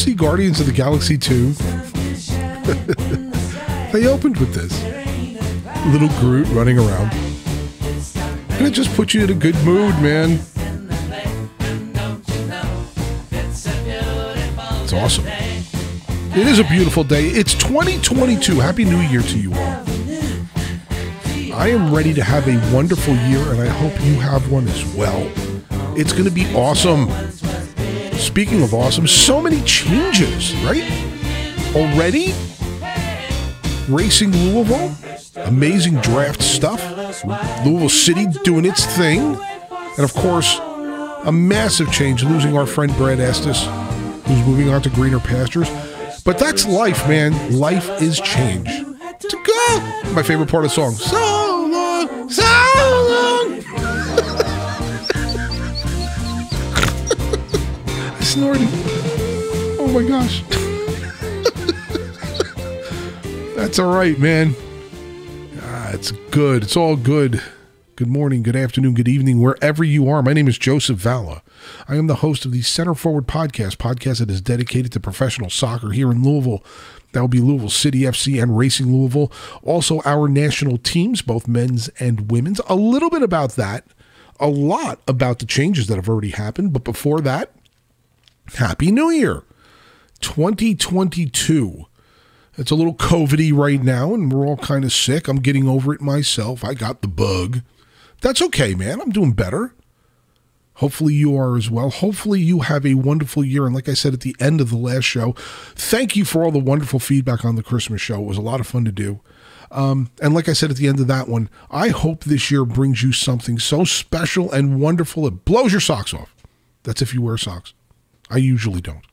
see Guardians of the Galaxy 2? they opened with this. Little Groot running around. And it just puts you in a good mood, man. It's awesome. It is a beautiful day. It's 2022. Happy New Year to you all. I am ready to have a wonderful year, and I hope you have one as well. It's going to be awesome. Speaking of awesome, so many changes, right? Already? Racing Louisville, amazing draft stuff. Louisville City doing its thing. And of course, a massive change losing our friend Brad Estes, who's moving on to greener pastures. But that's life, man. Life is change. To go! My favorite part of the song. So long, so long. I snorted. Oh my gosh. That's all right, man. Ah, it's good. It's all good. Good morning, good afternoon, good evening, wherever you are. My name is Joseph Valla. I am the host of the Center Forward Podcast, podcast that is dedicated to professional soccer here in Louisville. That will be Louisville City FC and Racing Louisville. Also, our national teams, both men's and women's. A little bit about that. A lot about the changes that have already happened. But before that, Happy New Year 2022. It's a little COVIDy right now, and we're all kind of sick. I'm getting over it myself. I got the bug. That's okay, man. I'm doing better. Hopefully you are as well. Hopefully you have a wonderful year. And like I said at the end of the last show, thank you for all the wonderful feedback on the Christmas show. It was a lot of fun to do. Um, and like I said at the end of that one, I hope this year brings you something so special and wonderful it blows your socks off. That's if you wear socks. I usually don't.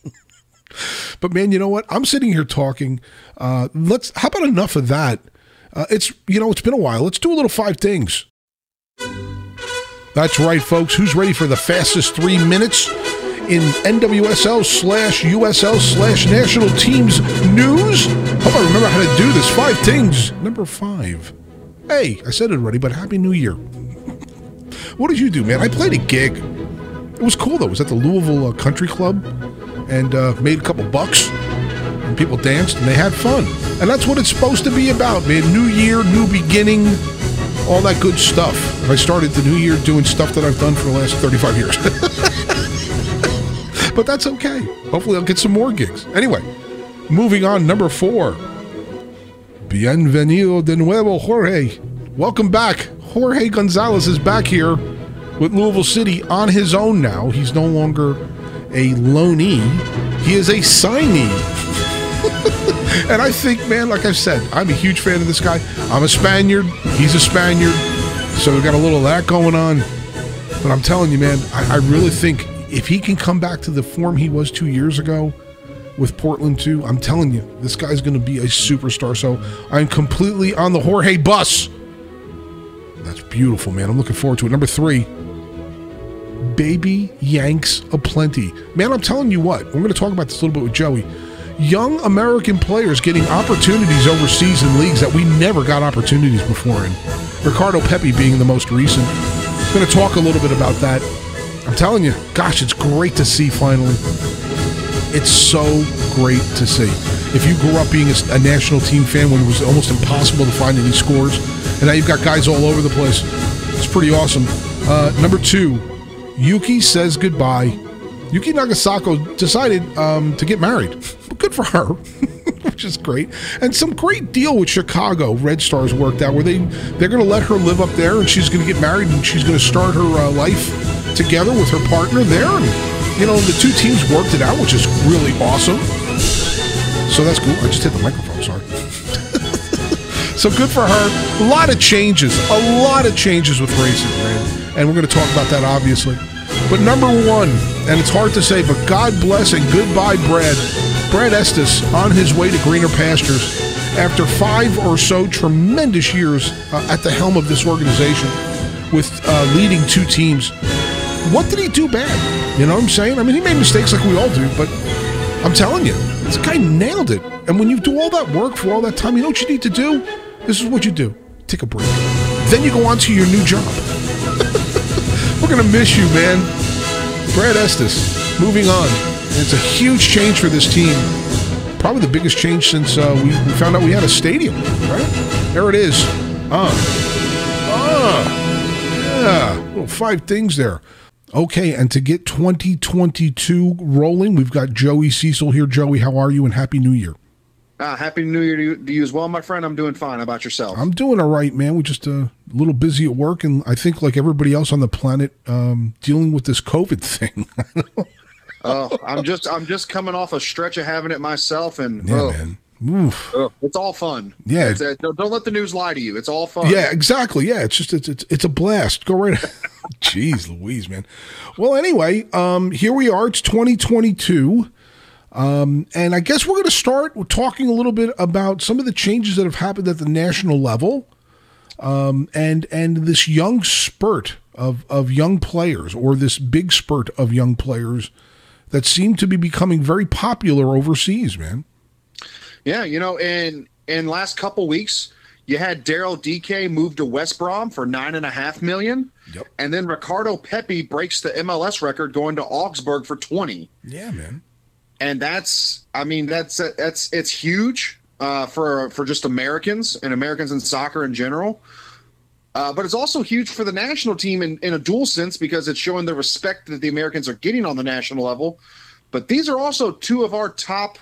but man, you know what? I'm sitting here talking. Uh, let's. How about enough of that? Uh, it's you know it's been a while. Let's do a little five things. That's right, folks. Who's ready for the fastest three minutes in NWSL slash USL slash national teams news? Hope I remember how to do this. Five things. Number five. Hey, I said it already, but Happy New Year. what did you do, man? I played a gig. It was cool though. It was at the Louisville uh, Country Club, and uh, made a couple bucks. And people danced and they had fun. And that's what it's supposed to be about, man. New year, new beginning, all that good stuff. And I started the new year doing stuff that I've done for the last 35 years. but that's okay. Hopefully, I'll get some more gigs. Anyway, moving on. Number four. Bienvenido de nuevo, Jorge. Welcome back. Jorge Gonzalez is back here with Louisville City on his own now. He's no longer a loanee, he is a signee. and I think, man, like I said, I'm a huge fan of this guy. I'm a Spaniard, he's a Spaniard, so we got a little of that going on. But I'm telling you, man, I, I really think if he can come back to the form he was two years ago with Portland too, I'm telling you, this guy's going to be a superstar. So I'm completely on the Jorge bus. That's beautiful, man. I'm looking forward to it. Number three, baby Yanks aplenty. Man, I'm telling you what, we're going to talk about this a little bit with Joey. Young American players getting opportunities overseas in leagues that we never got opportunities before in. Ricardo Pepi being the most recent. Going to talk a little bit about that. I'm telling you, gosh, it's great to see finally. It's so great to see. If you grew up being a, national team fan when it was almost impossible to find any scores, and now you've got guys all over the place, it's pretty awesome. Uh, number two, Yuki says goodbye. Yuki Nagasato decided um, to get married. Good for her, which is great. And some great deal with Chicago Red Stars worked out where they they're going to let her live up there, and she's going to get married, and she's going to start her uh, life together with her partner there. And you know the two teams worked it out, which is really awesome. So that's cool. I just hit the microphone. Sorry. so good for her. A lot of changes. A lot of changes with racing, man and we're going to talk about that obviously. But number one, and it's hard to say, but God bless and goodbye, Brad. Brad Estes on his way to greener pastures after five or so tremendous years uh, at the helm of this organization with uh, leading two teams. what did he do bad? You know what I'm saying? I mean, he made mistakes like we all do, but I'm telling you, this guy nailed it. And when you do all that work for all that time, you know what you need to do? This is what you do take a break. Then you go on to your new job. We're going to miss you, man. Brad Estes, moving on. And it's a huge change for this team. Probably the biggest change since uh, we, we found out we had a stadium, right? There it is. Ah. Ah. Yeah. Little five things there. Okay, and to get 2022 rolling, we've got Joey Cecil here. Joey, how are you? And Happy New Year. Uh, happy New Year to you, to you as well, my friend. I'm doing fine. How about yourself? I'm doing all right, man. We're just uh, a little busy at work, and I think, like everybody else on the planet, um, dealing with this COVID thing. oh, I'm just I'm just coming off a stretch of having it myself, and yeah, oh, man. Oof. oh, it's all fun. Yeah. It's, uh, don't, don't let the news lie to you. It's all fun. Yeah, exactly. Yeah, it's just it's it's, it's a blast. Go right. Jeez, Louise, man. Well, anyway, um, here we are. It's 2022. Um, and I guess we're going to start talking a little bit about some of the changes that have happened at the national level, um, and and this young spurt of of young players, or this big spurt of young players that seem to be becoming very popular overseas. Man, Yeah, you know, in in last couple weeks, you had Daryl Dike move to West Brom for nine and a half million, Yep. and then Ricardo Pepi breaks the MLS record going to Augsburg for twenty. yeah, man. And that's i mean that's that's it's huge uh, for for just americans and americans in soccer in general. Uh, but it's also huge for the national team in, in a dual sense because it's showing the respect that the americans are getting on the national level. But these are also two of our top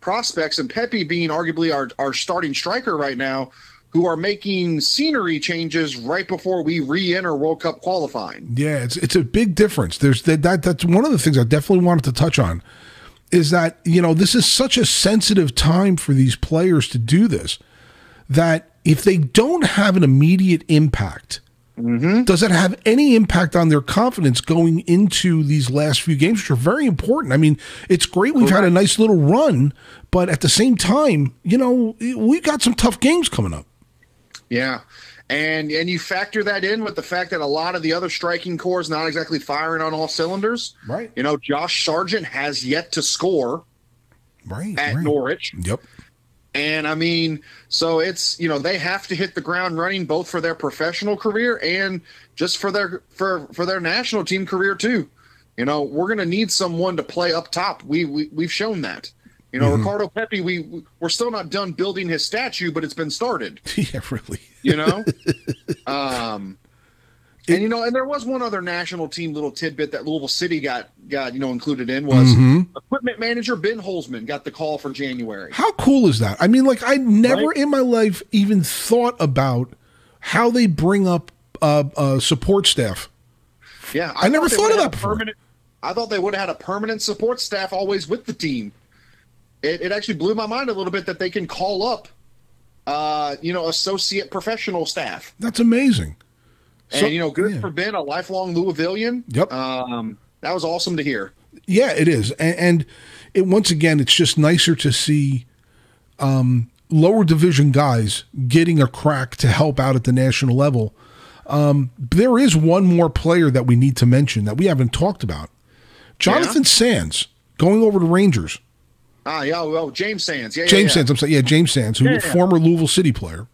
prospects and pepi being arguably our, our starting striker right now who are making scenery changes right before we re-enter world cup qualifying. Yeah, it's it's a big difference. There's that, that that's one of the things I definitely wanted to touch on is that you know this is such a sensitive time for these players to do this that if they don't have an immediate impact, mm-hmm. does it have any impact on their confidence going into these last few games, which are very important? I mean, it's great we've had a nice little run, but at the same time, you know, we've got some tough games coming up. Yeah. And and you factor that in with the fact that a lot of the other striking core is not exactly firing on all cylinders. Right. You know, Josh Sargent has yet to score Right. at right. Norwich. Yep. And I mean, so it's you know, they have to hit the ground running both for their professional career and just for their for for their national team career too. You know, we're gonna need someone to play up top. We, we we've shown that. You know, mm-hmm. Ricardo Pepi, we we're still not done building his statue, but it's been started. yeah, really. You know um and you know and there was one other national team little tidbit that louisville city got got you know included in was equipment manager ben holzman got the call for january How cool is that? I mean, like I never Right? in my life even thought about how they bring up uh, uh, support staff. yeah I never thought of that before. permanent i thought they would have had a permanent support staff always with the team it, it actually blew my mind a little bit that they can call up uh you know associate professional staff That's amazing. and So- you know good yeah. for ben a lifelong louisvillian Yep. um that was awesome to hear Yeah, it is, and, and it once again, it's just nicer to see um, lower division guys getting a crack to help out at the national level. Um, there is one more player that we need to mention that we haven't talked about. Jonathan Sands going over to Rangers. Ah yeah oh james sands yeah yeah, James yeah. Sands, I'm sorry, yeah, James Sands, who Yeah. former Louisville City player.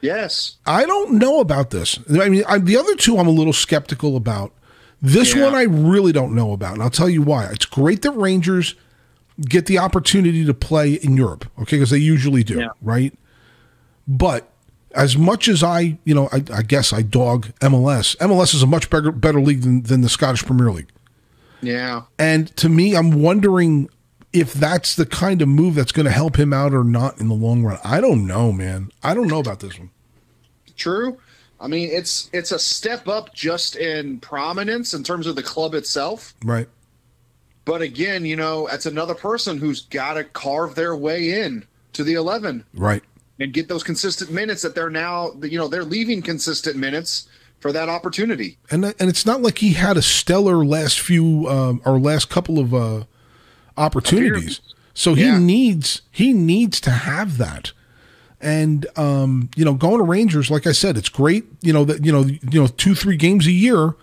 yes I don't know about this. I mean, I, the other two I'm a little skeptical about. This Yeah. one I really don't know about, and I'll tell you why. It's great that Rangers get the opportunity to play in Europe, okay, because they usually do, Yeah. right? But as much as I, you know, I, I guess I dog MLS. MLS is a much better better league than, than the Scottish Premier League. Yeah. And to me, I'm wondering if that's the kind of move that's going to help him out or not in the long run. I don't know, man. I don't know about this one. True. I mean, it's it's a step up just in prominence in terms of the club itself. Right. But again, you know, that's another person who's got to carve their way in to the 11 Right. and get those consistent minutes that they're now, you know, they're leaving consistent minutes for that opportunity. and and it's not like he had a stellar last few um, or last couple of uh, opportunities. So he Yeah. needs he needs to have that. And um, you know, going to Rangers, like I said, it's great. You know that you know you know two three games a year.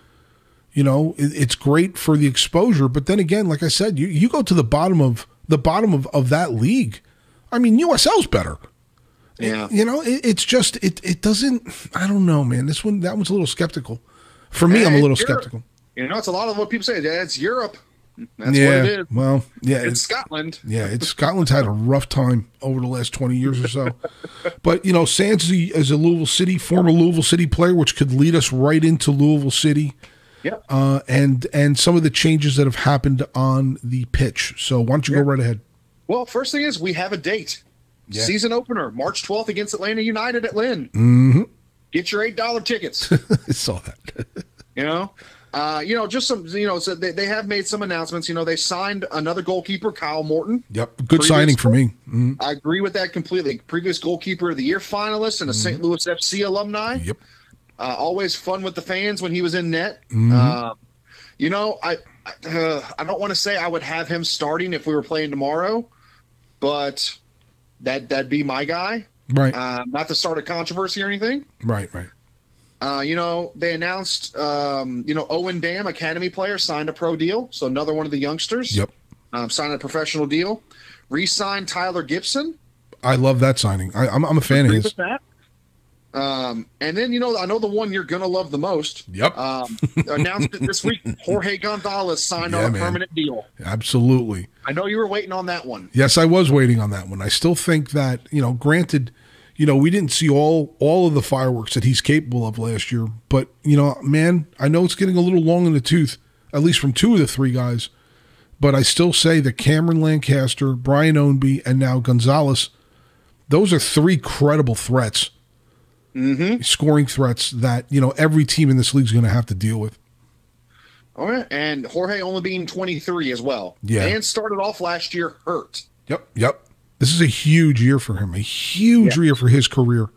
You know, it, it's great for the exposure, but then again, like I said, you you go to the bottom of the bottom of of that league. I mean, USL's better. Yeah. You know, it, it's just it it doesn't. I don't know, man. This one that one's a little skeptical. For me, I'm a little skeptical. You know, it's a lot of what people say. Yeah, it's Europe. That's yeah. what it is. Well, yeah. It's It's, Scotland. yeah. It's Scotland's had a rough time over the last twenty years or so. but you know, Sands is a, is a Louisville City former Louisville City player, which could lead us right into Louisville City. Yeah. uh, and and some of the changes that have happened on the pitch. So why don't you go right ahead? Well, first thing is we have a date. Yeah. Season opener, March 12th against Atlanta United at Lynn. Mm-hmm. Get your eight dollar tickets. I saw that. you know, uh, you know, just some. You know, so they, they have made some announcements. You know, they signed another goalkeeper, Kyle Morton. yep, good Previous- signing for me. Mhm. I agree with that completely. Previous goalkeeper of the year finalist and a St. Louis FC alumni. Yep. Uh, always fun with the fans when he was in net. Mm-hmm. Uh, you know, I uh, I don't want to say I would have him starting if we were playing tomorrow, but that that'd be my guy. Right, Uh, not to start a controversy or anything. right, right. Uh, you know, they announced, um, you know, Owen Damm, academy player, signed a pro deal. So another one of the youngsters Yep, um, signed a professional deal. Re-signed Tyler Gibson. I love that signing. I, I'm I'm a fan of his. that. Um, and then you know, I know the one you're gonna love the most. Yep. Um, announced it this week. Jorge Gonzalez signed Yeah, on a man. permanent deal. Absolutely. I know you were waiting on that one. Yes, I was waiting on that one. I still think that you know, granted, you know, we didn't see all all of the fireworks that he's capable of last year, but you know, man, I know it's getting a little long in the tooth, at least from two of the three guys. But I still say that Cameron Lancaster, Brian Ownby, and now Gonzalez, those are three credible threats, mm-hmm. scoring threats that you know every team in this league is going to have to deal with. All right, and Jorge only being 23 as well. Yeah. and started off last year hurt. Yep, yep. This is a huge year for him, a huge year for his career.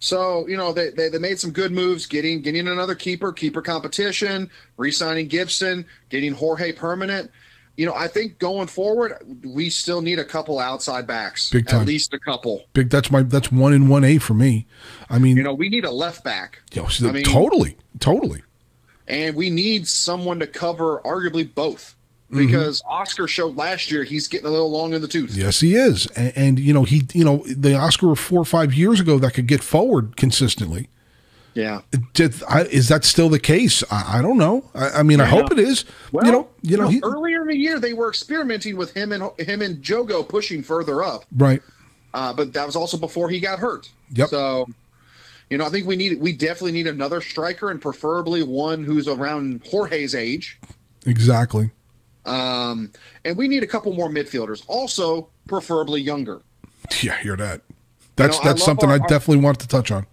So you know they, they they made some good moves, getting getting another keeper, keeper competition, re-signing Gibson, getting Jorge permanent. You know, I think going forward, we still need a couple outside backs, Big time. at least a couple. Big. That's my. That's one in one A for me. I mean, You know, we need a left back, yo, so I mean- totally, totally. and we need someone to cover arguably both. Mm-hmm. Because Oscar showed last year he's getting a little long in the tooth. Yes, he is, and, and you know he, you know the Oscar of four or five years ago that could get forward consistently. Yeah. Did, I, is that still the case? I, I don't know. I, I mean, I hope it is. Well, you know, you know, he, earlier in the year they were experimenting with him and him and Jogo pushing further up. right. uh, but that was also before he got hurt. Yep. So, you know, I think we need we definitely need another striker and preferably one who's around Jorge's age. Exactly. Um, and we need a couple more midfielders, also preferably younger. Yeah, hear that. That's know, that's love something our- I definitely wanted to touch on.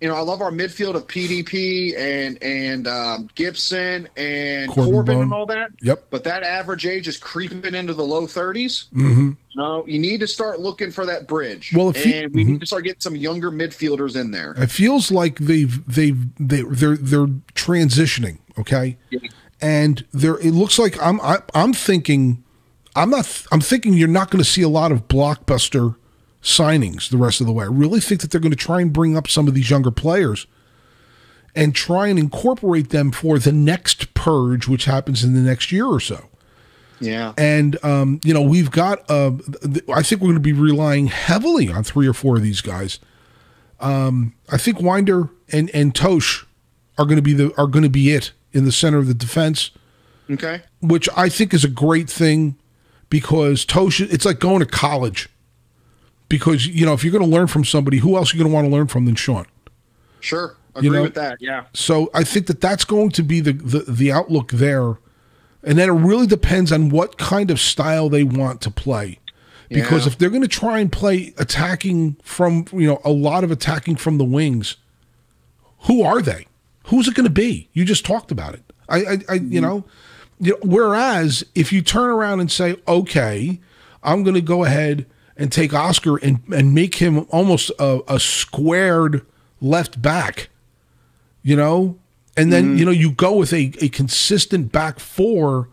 You know, I love our midfield of PDP and and um, Gibson and Corbin Corbin, and all that. Yep. But that average age is creeping into the low 30s. hmm No, you need to start looking for that bridge. Well, if you- mm-hmm. and we need to start getting some younger midfielders in there. It feels like they've they've they they're they're transitioning. Okay. And there it looks like I'm I, I'm thinking I'm not I'm thinking you're not going to see a lot of blockbuster signings the rest of the way. I really think that they're going to try and bring up some of these younger players and try and incorporate them for the next purge, which happens in the next year or so. Yeah. And um, you know, we've got. Uh, th- I think we're going to be relying heavily on three or four of these guys. Um, I think Wynder and and Totsch are going to be the are going to be it in the center of the defense, Okay. which I think is a great thing because Totsch. It's like going to college. Because you know, if you're going to learn from somebody, who else are you going to want to learn from than Sean? Sure. Agree know- with that. Yeah. So I think that that's going to be the, the the outlook there, and then it really depends on what kind of style they want to play. Because Yeah. if they're going to try and play attacking from you know a lot of attacking from the wings, who are they? Who's it going to be? You just talked about it. I, I, I you know, whereas if you turn around and say, okay, I'm going to go ahead and take Oscar and and make him almost a, a squared left back you know and then mm-hmm. you know you go with a, a consistent back four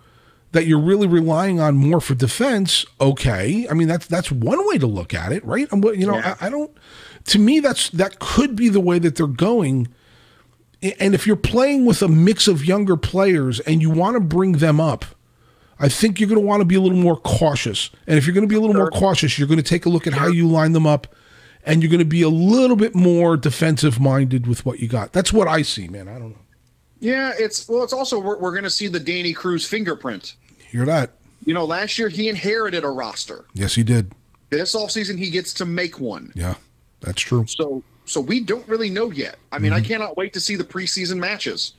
that you're really relying on more for defense okay i mean that's that's one way to look at it right what you know Yeah. I, I don't to me that's that could be the way that they're going and if you're playing with a mix of younger players and you want to bring them up, I think you're going to want to be a little more cautious. And if you're going to be a little more cautious, you're going to take a look at how you line them up and you're going to be a little bit more defensive minded with what you got. That's what I see, man. I don't know. Yeah, it's well. It's also we're, we're going to see the Danny Cruz fingerprint. Hear that? You know, last year he inherited a roster. Yes, he did. This offseason he gets to make one. Yeah, that's true. So so we don't really know yet. I mean, I cannot wait to see the preseason matches.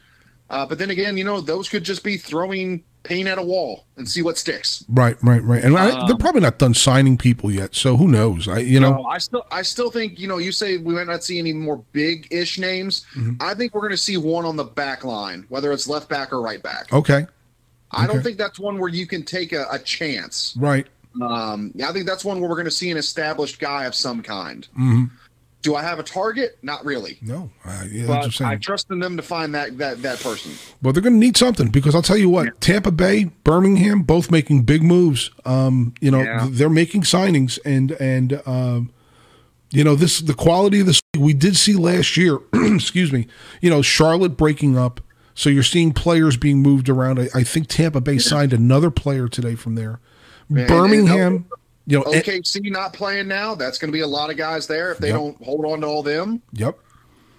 Uh, but then again, you know, those could just be throwing paint at a wall and see what sticks. Right, right, right. And I, they're probably not done signing people yet, so who knows? I, you know, No, I still, I still think you know. You say we might not see any more big-ish names. I think we're going to see one on the back line, whether it's left back or right back. okay, I don't think that's one where you can take a, a chance. right. Um, I think that's one where we're going to see an established guy of some kind. Mm-hmm. Do I have a target? Not really, No, uh, yeah, but I trust in them to find that that that person. Well, they're going to need something because I'll tell you what, Tampa Bay, Birmingham, both making big moves. Um, you know, Yeah. they're making signings, and and um, you know this the quality of this we did see last year. excuse me. You know, Charlotte breaking up, so you're seeing players being moved around. I, I think Tampa Bay signed another player today from there. and- Birmingham, you know, OKC not playing now. That's going to be a lot of guys there if they Yep. don't hold on to all them. yep.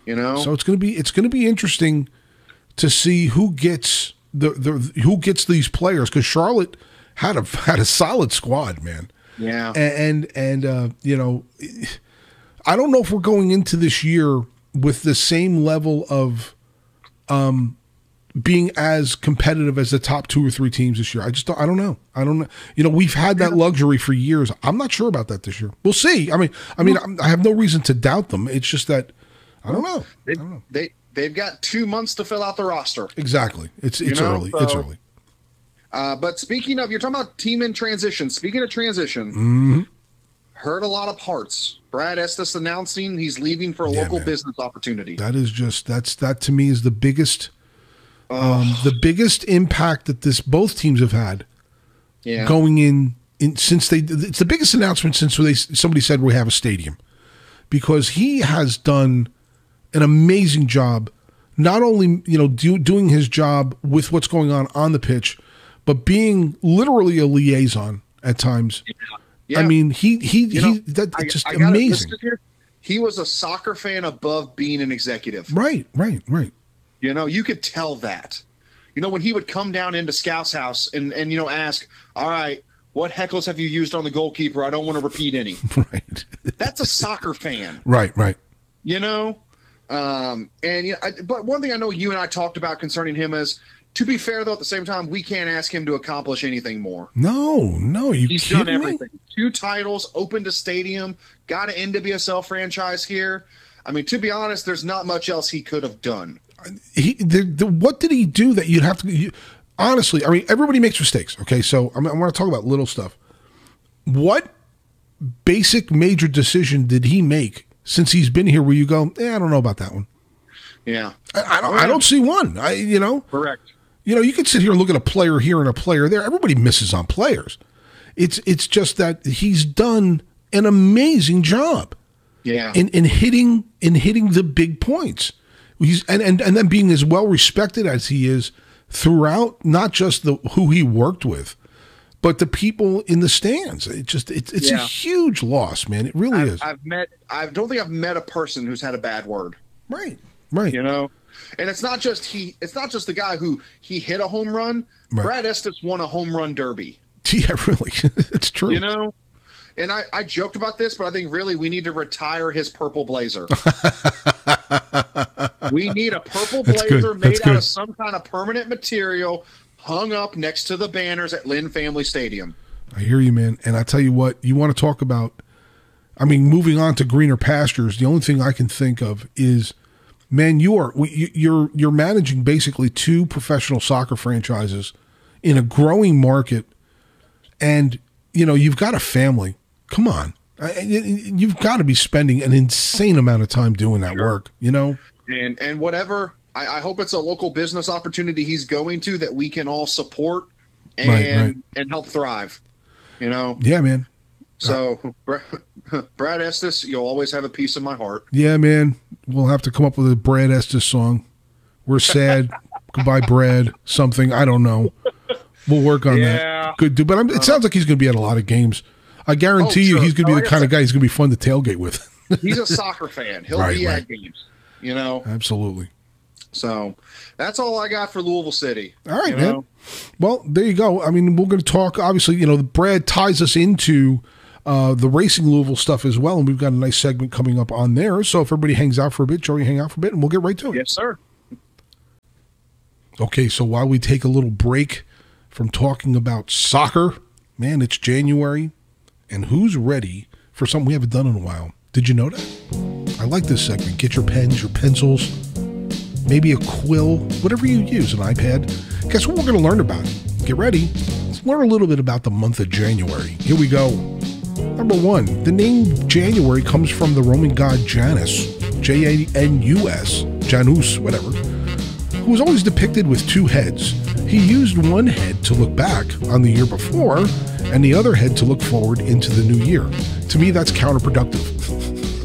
You know, So it's going to be it's going to be interesting to see who gets the, the who gets these players because Charlotte had a had a solid squad, man. yeah. and and, and uh, you know, I don't know if we're going into this year with the same level of um being as competitive as the top two or three teams this year. I just don't, I don't know. I don't know. You know, we've had that luxury for years. I'm not sure about that this year. We'll see. I mean, I mean, I'm, have no reason to doubt them. It's just that I don't know. They, they they've got two months to fill out the roster. Exactly. It's it's know, early. it's early. Uh, but speaking of, you're talking about team in transition. Speaking of transition, Mm-hmm. heard a lot of parts. Brad Estes announcing he's leaving for a Yeah, local man. business opportunity. That is just that's that to me is the biggest um, the biggest impact that this both teams have had yeah, going in in since they it's the biggest announcement since they somebody said we have a stadium. Because he has done an amazing job not only you know do, doing his job with what's going on on the pitch but being literally a liaison at times. Yeah. i mean he he, You he know, that's I- just I amazing. He was a soccer fan above being an executive. right right right You know, you could tell that. You know, when he would come down into Scout's house and and you know ask, "All right, what heckles have you used on the goalkeeper? I don't want to repeat any." right That's a soccer fan. right right you know um and you know, I, but one thing i know you and i talked about concerning him is to be fair though at the same time we can't ask him to accomplish anything more no no you he's done me? everything two titles opened a stadium got an nwsl franchise here i mean to be honest there's not much else he could have done he the, the, what did he do that you'd have to you, honestly i mean everybody makes mistakes okay? So I'm, i want to talk about little stuff. What basic major decision did he make since he's been here where you go eh, i don't know about that one. Yeah. I, I don't i don't see one. I you know? Correct. You know you can sit here and look at a player here and a player there. Everybody misses on players. It's it's just that he's done an amazing job yeah. in, in hitting in hitting the big points. He's and, and and then being as well respected as he is throughout, not just the who he worked with, but the people in the stands. It just it's it's a huge loss, man. It really I've, is. I've met i don't think i've met a person who's had a bad word right, right. you know and it's not just he it's not just the guy who he hit a home run Right. brad estes won a home run derby Yeah, really, it's true. you know and I, I joked about this but i think really we need to retire his purple blazer we need a purple blazer made out of some kind of permanent material hung up next to the banners at lynn family stadium I hear you, man. And I tell you what, you want to talk about. I mean, moving on to greener pastures. The only thing I can think of is, man, you are you're you're managing basically two professional soccer franchises in a growing market, and you know you've got a family. Come on, I- you've got to be spending an insane amount of time doing that work. You know, and and whatever I, I hope it's a local business opportunity he's going to that we can all support and Right, right. and help thrive you know yeah, man. so Bra- brad estes you'll always have a piece of my heart Yeah, man. We'll have to come up with a Brad Estes song. We're sad. Goodbye, Brad. Something I don't know. We'll work on Yeah. that. Good dude. But I'm, it uh-huh. sounds like he's going to be at a lot of games. I guarantee Oh, you, sure. he's going to be the kind of guy he's going to be fun to tailgate with. He's a soccer fan. He'll Right, be right. at games. You know. Absolutely. So that's all I got for Louisville City. All right, man. know? Well, there you go. I mean, we're going to talk. Obviously, you know, Brad ties us into uh, the racing Louisville stuff as well, and we've got a nice segment coming up on there. So if everybody hangs out for a bit, Joey, hang out for a bit, and we'll get right to it. Yes, sir. Okay, so while we take a little break from talking about soccer, man, it's January, and who's ready for something we haven't done in a while? Did you know that? I like this segment. Get your pens, your pencils, maybe a quill, whatever you use, an iPad. Guess what we're going to learn about? Get ready. Let's learn a little bit about the month of January. Here we go. Number one, the name January comes from the Roman god Janus, J A N U S, Janus, whatever who was always depicted with two heads. He used one head to look back on the year before and the other head to look forward into the new year. To me, that's counterproductive.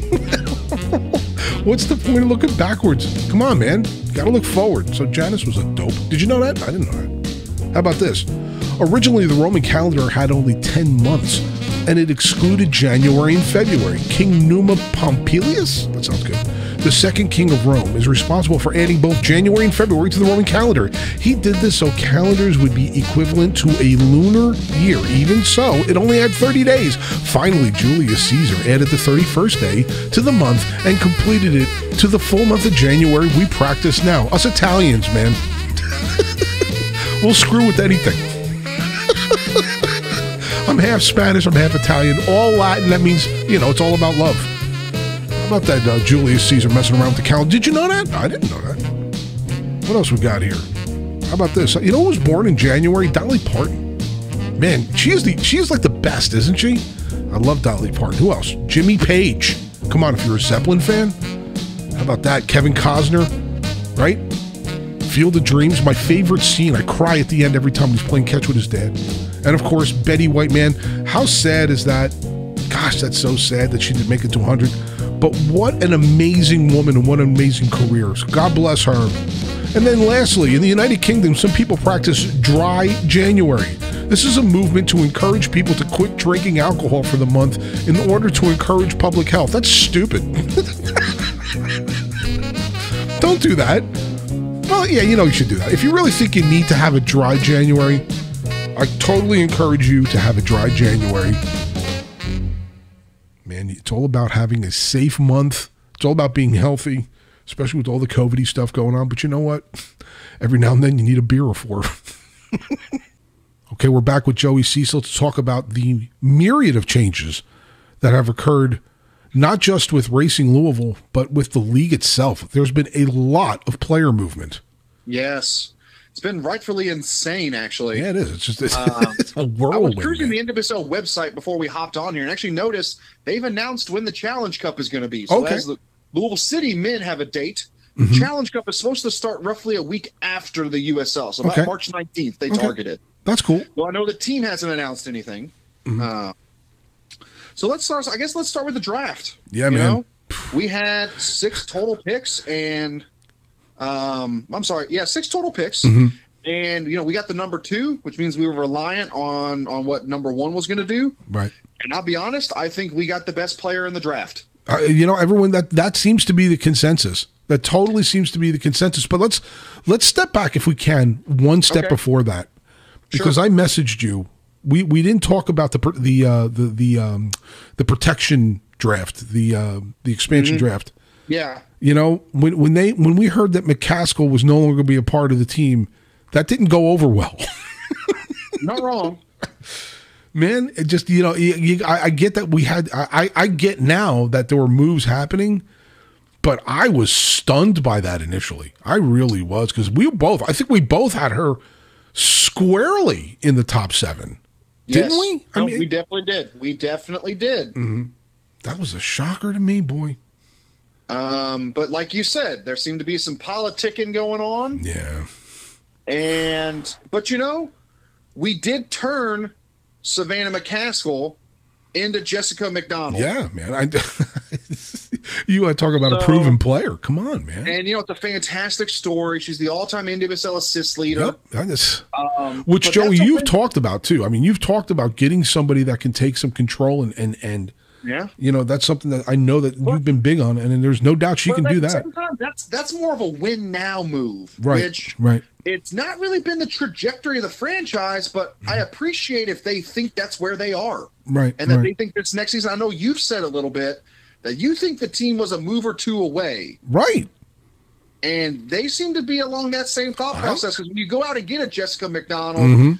What's the point of looking backwards? Come on, man. Gotta look forward. So Janus was a dope. Did you know that? I didn't know that. How about this? Originally, the Roman calendar had only 10 months, and it excluded January and February. King Numa Pompilius, that sounds good, the second king of Rome, is responsible for adding both January and February to the Roman calendar. He did this so calendars would be equivalent to a lunar year. Even so, it only had 30 days. Finally, Julius Caesar added the 31st day to the month and completed it to the full month of January we practice now. Us Italians, man. we'll screw with anything. I'm half Spanish, I'm half Italian, all Latin. That means, you know, it's all about love. About that uh, Julius Caesar messing around with the calendar? Did you know that? I didn't know that. What else we got here? How about this? You know who was born in January? Dolly Parton. Man, she is the she is like the best, isn't she? I love Dolly Parton. Who else? Jimmy Page. Come on, if you're a Zeppelin fan. How about that? Kevin Costner, right? Field of Dreams, my favorite scene. I cry at the end every time he's playing catch with his dad. And of course, Betty White, man. How sad is that? Gosh, that's so sad that she didn't make it to 100. But what an amazing woman and what an amazing career. So God bless her. And then lastly, in the United Kingdom, some people practice dry January. This is a movement to encourage people to quit drinking alcohol for the month in order to encourage public health. That's stupid. Don't do that. Well, yeah, you know you should do that. If you really think you need to have a dry January, I totally encourage you to have a dry January. Man, it's all about having a safe month. It's all about being healthy, especially with all the COVID stuff going on. But you know what? Every now and then you need a beer or four. okay, we're back with Joey Cecil to talk about the myriad of changes that have occurred, not just with Racing Louisville, but with the league itself. There's been a lot of player movement. Yes. It's been rightfully insane, actually. Yeah, it is. It's just it's, Um, it's a I was cruising man. the NWSL website before we hopped on here and actually noticed they've announced when the Challenge Cup is going to be. So Okay. the Louisville City men have a date, Mm-hmm. Challenge Cup is supposed to start roughly a week after the USL. So about Okay. March 19th, they Okay. targeted. That's cool. Well, I know the team hasn't announced anything. Mm-hmm. Uh, so let's start. I guess let's start with the draft. Yeah, You man. know? we had six total picks, and um, I'm sorry, yeah, six total picks. Mm-hmm. And you know, we got the number two, which means we were reliant on on what number one was going to do. Right. And I'll be honest, I think we got the best player in the draft. Uh, you know, everyone that that seems to be the consensus. That totally seems to be the consensus. But let's let's step back if we can one step Okay. before that, because I messaged you. We we didn't talk about the the uh, the the um, the protection draft, the uh, the expansion draft. Yeah, You know, when when they when we heard that McCaskill was no longer going to be a part of the team, that didn't go over well. not wrong. man it just you know you, you, I, I get that we had I, I get now that there were moves happening but i was stunned by that initially i really was because we both i think we both had her squarely in the top seven didn't we i No, mean we definitely did. We definitely did. Mm-hmm. that was a shocker to me boy Um, but like you said, there seemed to be some politicking going on. yeah And but you know, we did turn Savannah McCaskill into Jessica McDonald. yeah man i you want to talk about a proven player? Come on, man. And you know, it's a fantastic story. She's the all-time NWSL assist leader. Yep. is- Um, which Joey, you've talked about too. I mean, you've talked about getting somebody that can take some control and and and Yeah. you know that's something that I know that you've been big on, and, there's no doubt she can do that. that's that's more of a win now move, Right. which Right. it's not really been the trajectory of the franchise, but I appreciate if they think that's where they are. Right. And that right. they think this next season, I know you've said a little bit that you think the team was a move or two away. right. And they seem to be along that same thought process because when you go out and get a Jessica McDonald, Mm-hmm.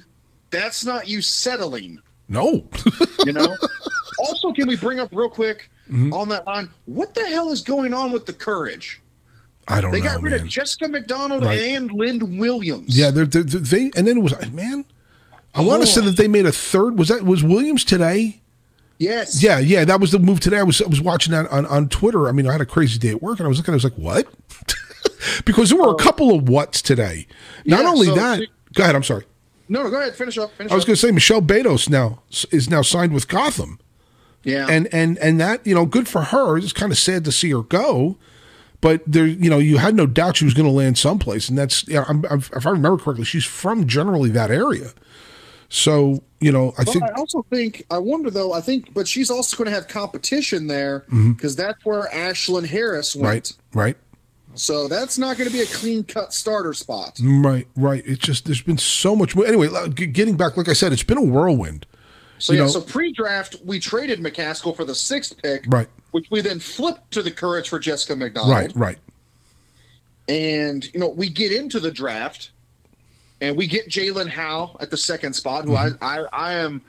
that's not you settling, No. you know? Also, can we bring up real quick Mm-hmm. on that line what the hell is going on with the courage? I don't know. They know, got rid man. of Jessica McDonald Right. and Lynn Williams. yeah, they're, they're, they and then it was man. I want to say that they made a third. Was that was Williams today? Yes. Yeah, yeah, that was the move today. I was I was watching that on, on Twitter. I mean, I had a crazy day at work, and I was looking. I was like, what? because there were a couple of whats today. Not Oh. Yeah, only so- that. Go ahead. I'm sorry. No, no, go ahead. Finish up. Finish I was going to say Michelle Betos now is now signed with Gotham, yeah. and and and that you know, good for her. It's kind of sad to see her go, but there, you know, you had no doubt she was going to land someplace, and that's yeah. I'm, I'm, if I remember correctly, she's from generally that area. So you know, I But think I also think I wonder though. I think, but she's also going to have competition there because that's where Ashlyn Harris went. Mm-hmm. right, right. So that's not going to be a clean cut starter spot. Right, right. It's just there's been so much. Anyway, getting back, like I said, it's been a whirlwind. So You yeah, know- so pre-draft we traded McCaskill for the sixth pick, Right. Which we then flipped to the Courage for Jessica McDonald, Right, right. And you know we get into the draft, and we get Jaelin Howell at the second spot, who Mm-hmm. I, I I am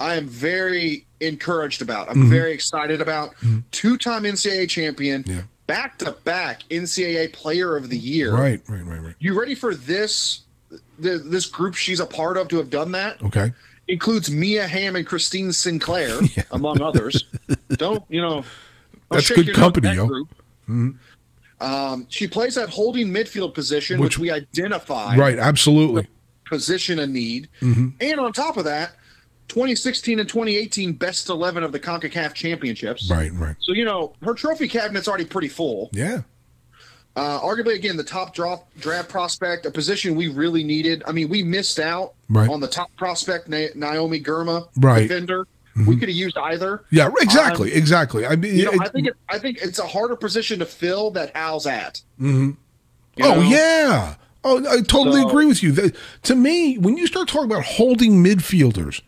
I am very encouraged about. I'm Mm-hmm. very excited about. Two-time NCAA champion, Yeah. back-to-back NCAA Player of the Year. Right, right, right, right. You ready for this? The, this group she's a part of to have done that Okay. Includes Mia Hamm and Christine Sinclair, among others. Don't you know? That's good your nose at company, yo. group. Um, she plays that holding midfield position, Which- which, we identify Right, absolutely. position a need. Mm-hmm. And on top of that, 2016 and 2018 best 11 of the CONCACAF championships. Right, right. So, you know, her trophy cabinet's already pretty full. Yeah. Uh, arguably, again, the top draft, draft prospect, a position we really needed. I mean, we missed out Right. on the top prospect, Na- Naomi Girma, Right. Mm-hmm. defender. We could have used either. Yeah, exactly, exactly. I mean, You know, I think it, I think it's a harder position to fill that Hal's at. oh know? yeah. Oh, I totally So- agree with you. That- to me, when you start talking about holding midfielders,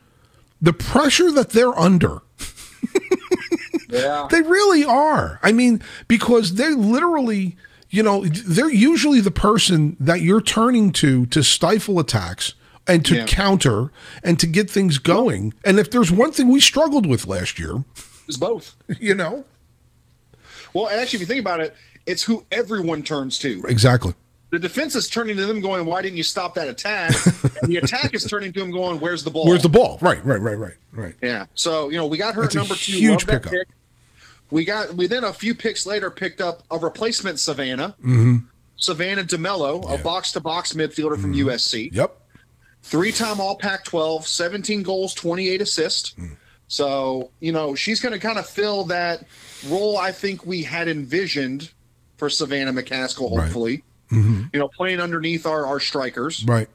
the pressure that they're under, Yeah. They really are. I mean, because they're literally, you know, they're usually the person that you're turning to to stifle attacks and to Yeah. counter and to get things going. And if there's one thing we struggled with last year, It's both. you know, Well, and actually, if you think about it, it's who everyone turns to. exactly. The defense is turning to them, going, "Why didn't you stop that attack?" and the attack is turning to him, going, "Where's the ball?" Where's the ball? Right, right, right, right, right. Yeah. So you know, we got her That's number two. huge pickup. pick. We got we then a few picks later picked up a replacement Savannah, Mm-hmm. Savannah DeMelo, a box to box midfielder from Mm-hmm. USC, Yep. three time All Pac 12, 17 goals, 28 assists. Mm. So you know she's going to kind of fill that role I think we had envisioned for Savannah McCaskill. Right. Hopefully, Mm-hmm. you know, playing underneath our our strikers. Right.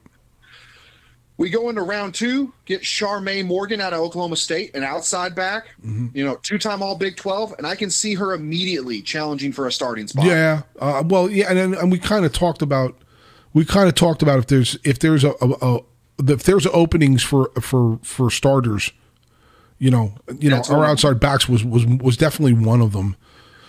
We go into round two, get Charmaine Morgan out of Oklahoma State, an outside back, Mm-hmm. you know, two time All Big 12, and I can see her immediately challenging for a starting spot. Yeah. Uh, well, yeah, and and we kind of talked about we kind of talked about if there's if there's a, a, a if there's openings for for for starters, you know, you know, our outside backs was was was definitely one of them.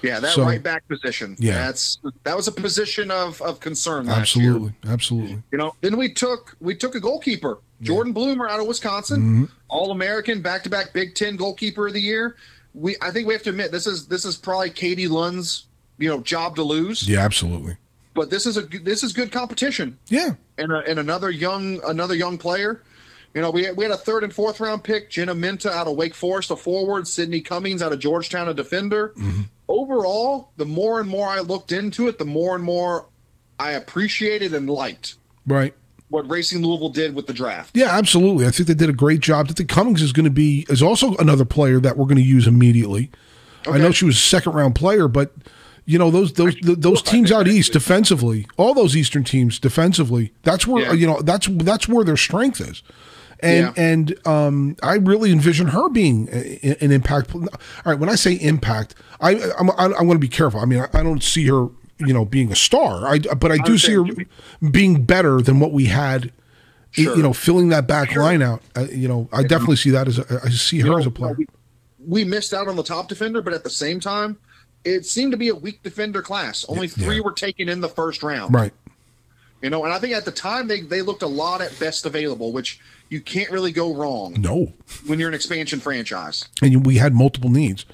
Yeah, that So- right back position. Yeah. That's that was a position of, of concern last year. Absolutely, absolutely. You know, then we took we took a goalkeeper, Jordan Bloomer out of Wisconsin, Mm-hmm. All American, back to back Big Ten goalkeeper of the year. We I think we have to admit this is this is probably Katie Lund's you know job to lose, Yeah, absolutely. but this is a good- this is good competition. Yeah, and, a, and another young another young player. You know, we had, we had a third and fourth round pick, Jenna Menta out of Wake Forest, a forward, Sydney Cummings out of Georgetown, a defender. Overall, the more and more I looked into it, the more and more I appreciated and liked right. what Racing Louisville did with the draft. Yeah, absolutely. I think they did a great job. I think Cummings is going to be is also another player that we're going to use immediately. I know she was a second round player, but you know those those th those teams out east defensively, all those eastern teams defensively. That's where Yeah. you know that's that's where their strength is. And Yeah. and um, I really envision her being an impact. All right, when I say impact, I I'm I'm, I'm going to be careful. I mean, I, I don't see her, you know, being a star. I but I do see her being better than what we had. Sure. You know, filling that back line out. Uh, you know, I definitely see that as a, I see her You know, as a player. we, we missed out on the top defender, but at the same time, it seemed to be a weak defender class. Only three Yeah. were taken in the first round. Right. You know, and I think at the time they, they looked a lot at best available, which you can't really go wrong No. when you're an expansion franchise. And we had multiple needs.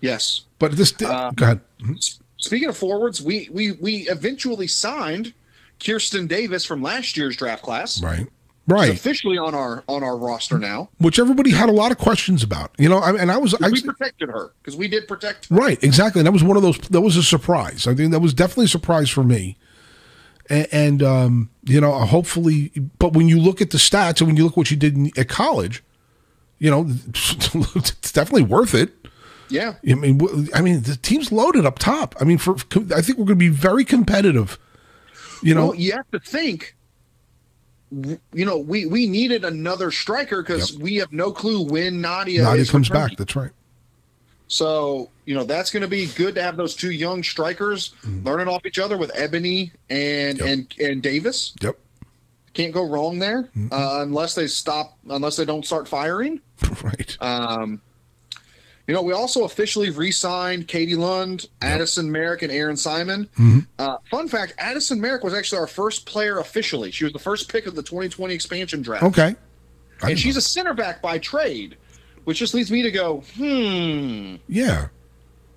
Yes. But this, Uh, go ahead. Speaking of forwards, we we we eventually signed Kirsten Davis from last year's draft class. Right. She's Right. officially on our on our roster now. Which everybody had a lot of questions about. You know, I, and I was, I, we protected her because we did protect her. right, exactly. And that was one of those, that was a surprise. I think that was definitely a surprise for me. And, and um, you know, hopefully, but when you look at the stats and when you look what you did in, at college, you know, it's definitely worth it. Yeah. I mean, I mean, the team's loaded up top. I mean, for I think we're going to be very competitive. You know, well, you have to think. You know, we we needed another striker because we have no clue when Nadia, Nadia comes returning. back. That's right. So you know that's going to be good to have those two young strikers learning off each other with Ebony and Mm-hmm. Yep. and and Davis. Yep. Can't go wrong there uh, unless they stop unless they don't start firing. Right. Um, you know, we also officially re-signed Katie Lund, Addison Merrick, and Erin Simon. Mm-hmm. Uh, fun fact: Addison Merrick was actually our first player officially. She was the first pick of the 2020 expansion draft, Okay. And she's know. a center back by trade, which just leads me to go, hmm. yeah.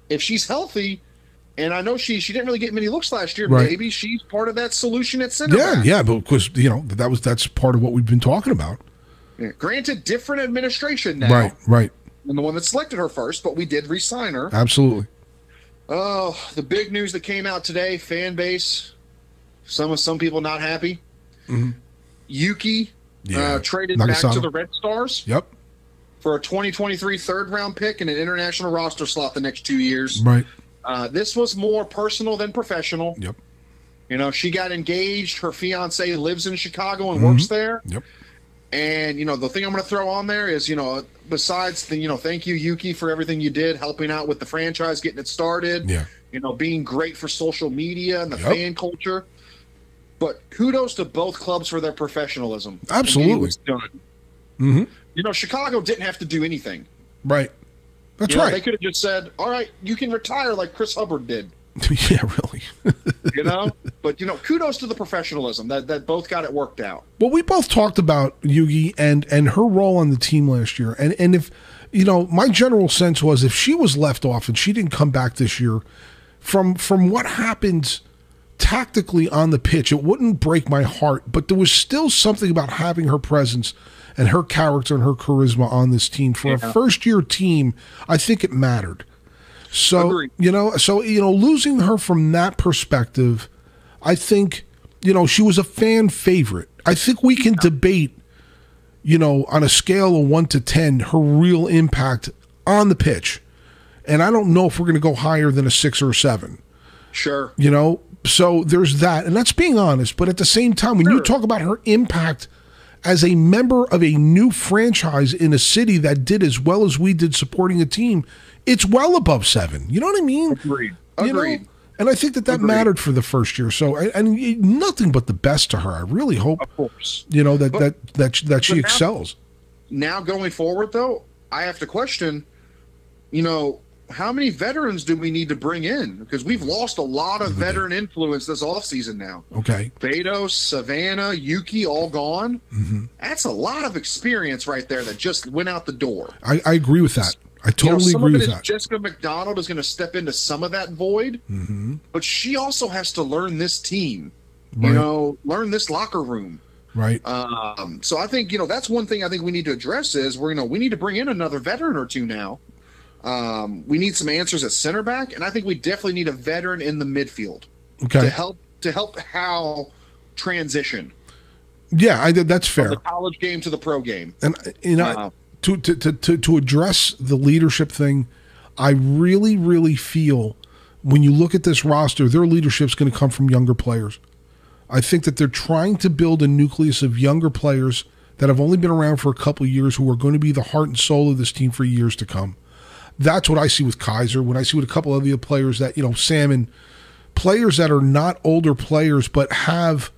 If she's healthy, and I know she she didn't really get many looks last year, Right. maybe she's part of that solution at center Yeah, back. yeah, but because you know that was that's part of what we've been talking about. Yeah. Granted, different administration now Right, right, than the one that selected her first, but we did re-sign her. absolutely. Oh, the big news that came out today, fan base, some of some people not happy. Yuki Mm-hmm. Yeah. uh, traded back to the Red Stars Yep, for a 2023 third round pick and an international roster slot the next two years. right. Uh, this was more personal than professional. Yep, You know, she got engaged. Her fiance lives in Chicago and Mm-hmm. works there. yep. And you know, the thing I'm going to throw on there is, you know, besides the, you know, thank you Yuki for everything you did, helping out with the franchise, getting it started. Yeah. You know, being great for social media and the Yep. fan culture. But kudos to both clubs for their professionalism. Absolutely. Mm-hmm. You know, Chicago didn't have to do anything. Right. That's You know, They could have just said, "All right, you can retire like Chris Hubbard did." yeah, really. You know, but you know, kudos to the professionalism that that both got it worked out. well, we both talked about Yuki and and her role on the team last year, and and if you know, my general sense was if she was left off and she didn't come back this year, from from what happened tactically on the pitch, it wouldn't break my heart, but there was still something about having her presence and her character and her charisma on this team for a first year team. I think it mattered. So Agreed. you know, so you know, losing her from that perspective, I think you know she was a fan favorite. I think we can debate, you know, on a scale of one to ten, her real impact on the pitch, and I don't know if we're going to go higher than a six or a seven. Sure. You know, so there's that, and that's being honest. But at the same time, when you talk about her impact as a member of a new franchise in a city that did as well as we did supporting a team, it's well above seven. You know what I mean? Agreed. You know? Agreed. And I think that that Agreed. mattered for the first year. So, I- and nothing but the best to her. I really hope Of course. you know that But- that that that she now- excels. Now going forward, though, I have to question. You know, how many veterans do we need to bring in? Because we've lost a lot of veteran influence this offseason now. Okay. Betos, Savannah, Yuki, all gone. Mm-hmm. That's a lot of experience right there that just went out the door. I, I agree with that. I You know, totally agree with that. Jessica McDonald is going to step into some of that void, Mm-hmm. but she also has to learn this team. Right. You know, learn this locker room. right. Um, so I think you know that's one thing I think we need to address is we're you know we need to bring in another veteran or two now. Um, we need some answers at center back, and I think we definitely need a veteran in the midfield to help to help how transition Yeah, I. That's from fair. the college game to the pro game. And you know, Wow. to, to to to address the leadership thing, I really, really feel when you look at this roster, their leadership's going to come from younger players. I think that they're trying to build a nucleus of younger players that have only been around for a couple of years who are going to be the heart and soul of this team for years to come. That's what I see with Kizer. When I see with a couple of the players that, you know, Salmon, players that are not older players but have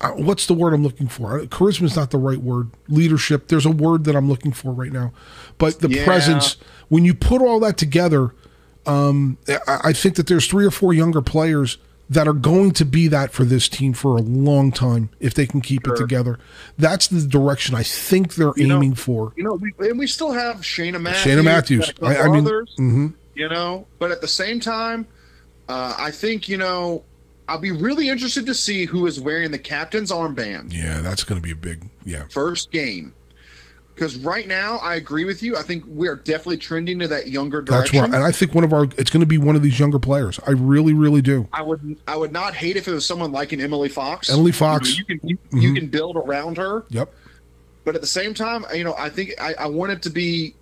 uh, what's the word I'm looking for? Charisma is not the right word. Leadership. There's a word that I'm looking for right now, but the Yeah. presence. When you put all that together, um, I, I think that there's three or four younger players that are going to be that for this team for a long time if they can keep it together. That's the direction I think they're know, aiming for. You know, we, and we still have Shayna Matthews. Shayna Matthews. got a couple I, I mean, others, mhm. you know, but at the same time, uh, I think you know, I'll be really interested to see who is wearing the captain's armband yeah, that's going to be a big yeah. first game. Because right now, I agree with you. I think we are definitely trending to that younger That's direction. and I think one of our it's going to be one of these younger players. I really, really do. I would I would not hate if it was someone like an Emily Fox. Emily Fox. You, know, you can you, Mm-hmm. you can build around her, Yep. but at the same time, you know, I think I, I want it to be.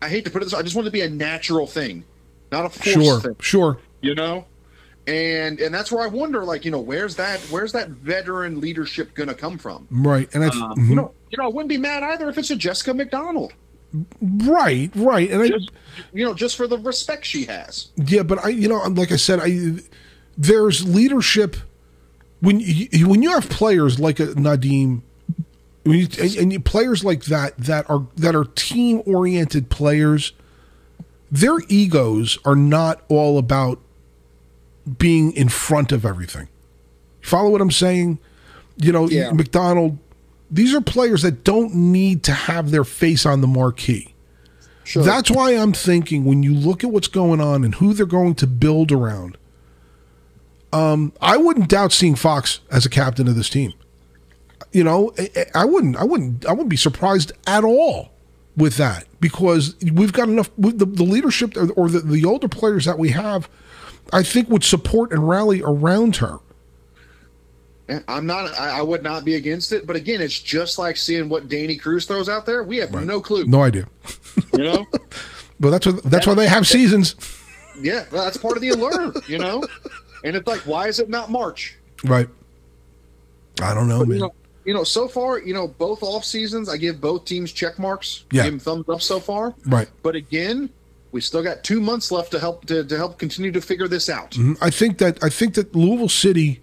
I hate to put it this. way, I just want it to be a natural thing, not a forced Sure. thing. Sure. You know, and and that's where I wonder, like, you know, where's that where's that veteran leadership going to come from? Right. And I. Um, mhm. You know, you know, I wouldn't be mad either if it's a Jessica McDonald. Right. Right. And I. You know, just for the respect she has. Yeah, but I, you know, like I said, I there's leadership when you, when you have players like a Nadim, when you, and, and you, players like that that are that are team oriented players, their egos are not all about being in front of everything. Follow what I'm saying? You know, Yeah. McDonald. These are players that don't need to have their face on the marquee. Sure. That's why I'm thinking when you look at what's going on and who they're going to build around, um, I wouldn't doubt seeing Fox as a captain of this team. You know, I, I wouldn't, I wouldn't, I wouldn't be surprised at all with that because we've got enough. with The, the leadership or, the, the older players that we have, I think would support and rally around her. I'm not. I, I would not be against it, but again, it's just like seeing what Danny Cruz throws out there. We have no clue. No idea, You know. but that's what that's why they have seasons, Yeah, well, that's part of the allure, you know. And it's like, why is it not March? right? I don't know, But, man. you know, you know, so far, you know, both off seasons, I give both teams check marks. Yeah. give them thumbs up so far. right. But again, we still got two months left to help to, to help continue to figure this out. Mm-hmm. I think that I think that Louisville City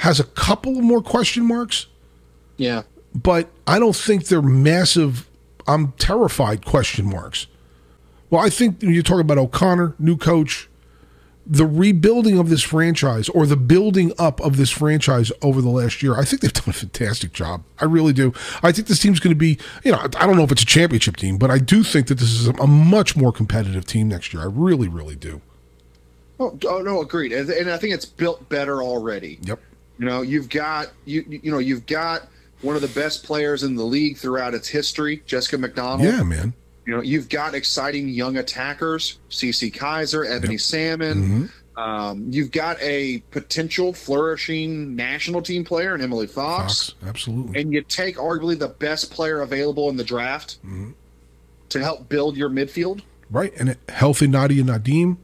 has a couple more question marks, Yeah, but I don't think they're massive. I'm terrified question marks. Well, I think when you're talking about O'Connor, new coach, the rebuilding of this franchise or the building up of this franchise over the last year, I think they've done a fantastic job. I really do. I think this team's going to be, you know, I don't know if it's a championship team, but I do think that this is a, a much more competitive team next year. I really, really do. Oh, oh no, agreed. And, and I think it's built better already. Yep. You know, you've got you you know you've got one of the best players in the league throughout its history, Jessica McDonald. Yeah, man. You know, you've got exciting young attackers, Cece Kizer, Ebony Salmon. Mm-hmm. Um, you've got a potential flourishing national team player in Emily Fox, Fox, absolutely. and you take arguably the best player available in the draft Mm-hmm. to help build your midfield Right, and healthy Nadia Nadim,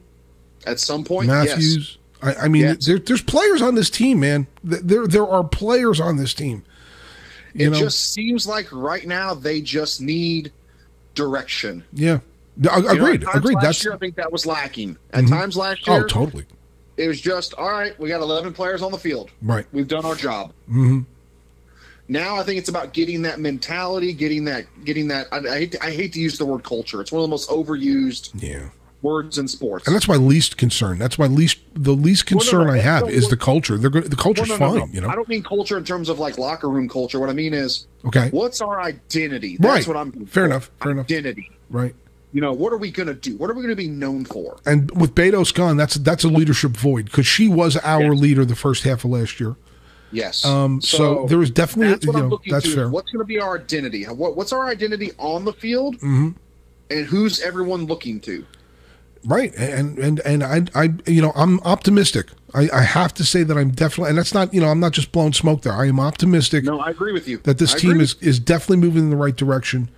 at some point. Yes. I, I mean, Yes. there, there's players on this team, man. There, there are players on this team. You It know, just seems like right now they just need direction. yeah, I- You know, agreed, agreed. That's year, I think that was lacking. At times last year, oh, totally it was just all right. We got eleven players on the field. right. We've done our job. hmm Now I think it's about getting that mentality, getting that, getting that. I, I hate, to, I hate to use the word culture. It's one of the most overused Yeah, words in sports. and that's my least concern. That's my least, the least concern no, I have no, is the culture. They're. The culture's no, no, fine. no. You know. I don't mean culture in terms of like locker room culture. What I mean is, Okay. what's our identity? That's Right. what I'm. Fair enough, fair enough. Identity. Right. You know, what are we going to do? What are we going to be known for? And with Beto's gone, that's that's a leadership void because she was our leader the first half of last year. Yes. Um, so, there was definitely, That's what you I'm know, looking that's to. fair. What's going to be our identity? What, what's our identity on the field? Mm-hmm. And who's everyone looking to? Right, and and and I, I, you know, I'm optimistic. I, I have to say that I'm definitely, and that's not, you know, I'm not just blowing smoke there. I am optimistic No, I agree with you. that this I team agree. is is definitely moving in the right direction,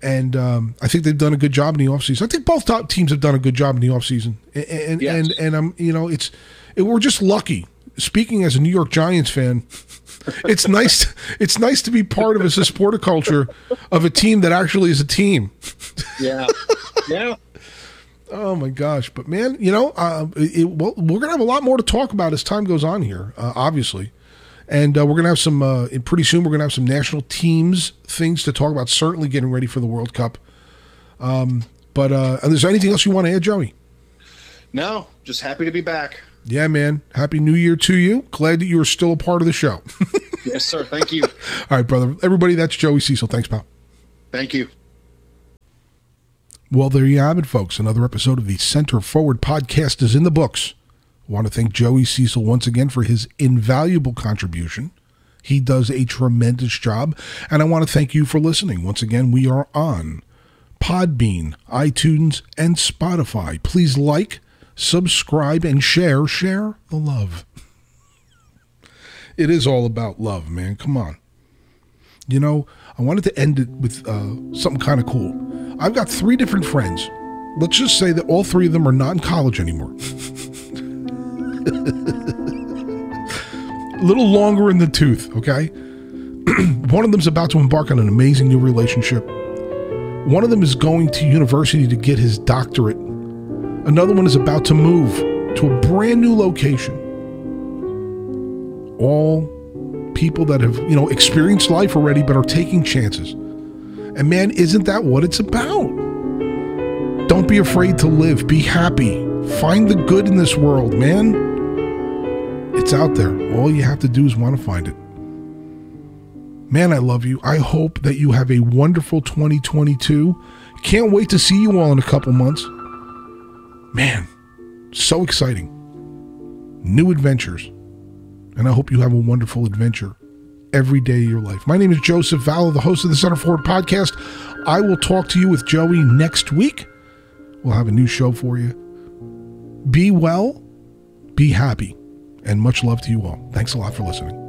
And um, I think they've done a good job in the offseason. I think both top teams have done a good job in the offseason. And and Yes. and, and I'm you know it's it, we're just lucky. Speaking as a New York Giants fan, it's nice. It's nice to be part of a supporter culture of a team that actually is a team. Yeah. yeah. Oh my gosh! But man, you know, uh, it, well, we're gonna have a lot more to talk about as time goes on here, uh, obviously, and uh, we're gonna have some. Uh, pretty soon, we're gonna have some national teams things to talk about. Certainly, getting ready for the World Cup. Um, but uh, is there anything else you want to add, Joey? No, just happy to be back. Yeah, man. Happy New Year to you. Glad that you are still a part of the show. Yes, sir. Thank you. All right, brother. Everybody, that's Joey Cecil. Thanks, pal. Thank you. Well, there you have it, folks. Another episode of the Center Forward podcast is in the books. I want to thank Joey Cecil once again for his invaluable contribution. He does a tremendous job. And I want to thank you for listening. Once again, we are on Podbean, iTunes, and Spotify. Please like, subscribe, and share. Share the love. It is all about love, man. Come on. You know, I wanted to end it with uh, something kind of cool. I've got three different friends. Let's just say that all three of them are not in college anymore. A little longer in the tooth, okay? One of them's about to embark on an amazing new relationship. One of them is going to university to get his doctorate. Another one is about to move to a brand new location. All people that have, you know, experienced life already but are taking chances. And man, isn't that what it's about? Don't be afraid to live. Be happy. Find the good in this world, man. It's out there. All you have to do is want to find it. Man, I love you. I hope that you have a wonderful 2022. Can't wait to see you all in a couple months. Man, so exciting. New adventures. And I hope you have a wonderful adventure every day of your life. My name is Joseph Vallow, the host of the Center Forward podcast. I will talk to you with Joey next week. We'll have a new show for you. Be well, be happy, and much love to you all. Thanks a lot for listening.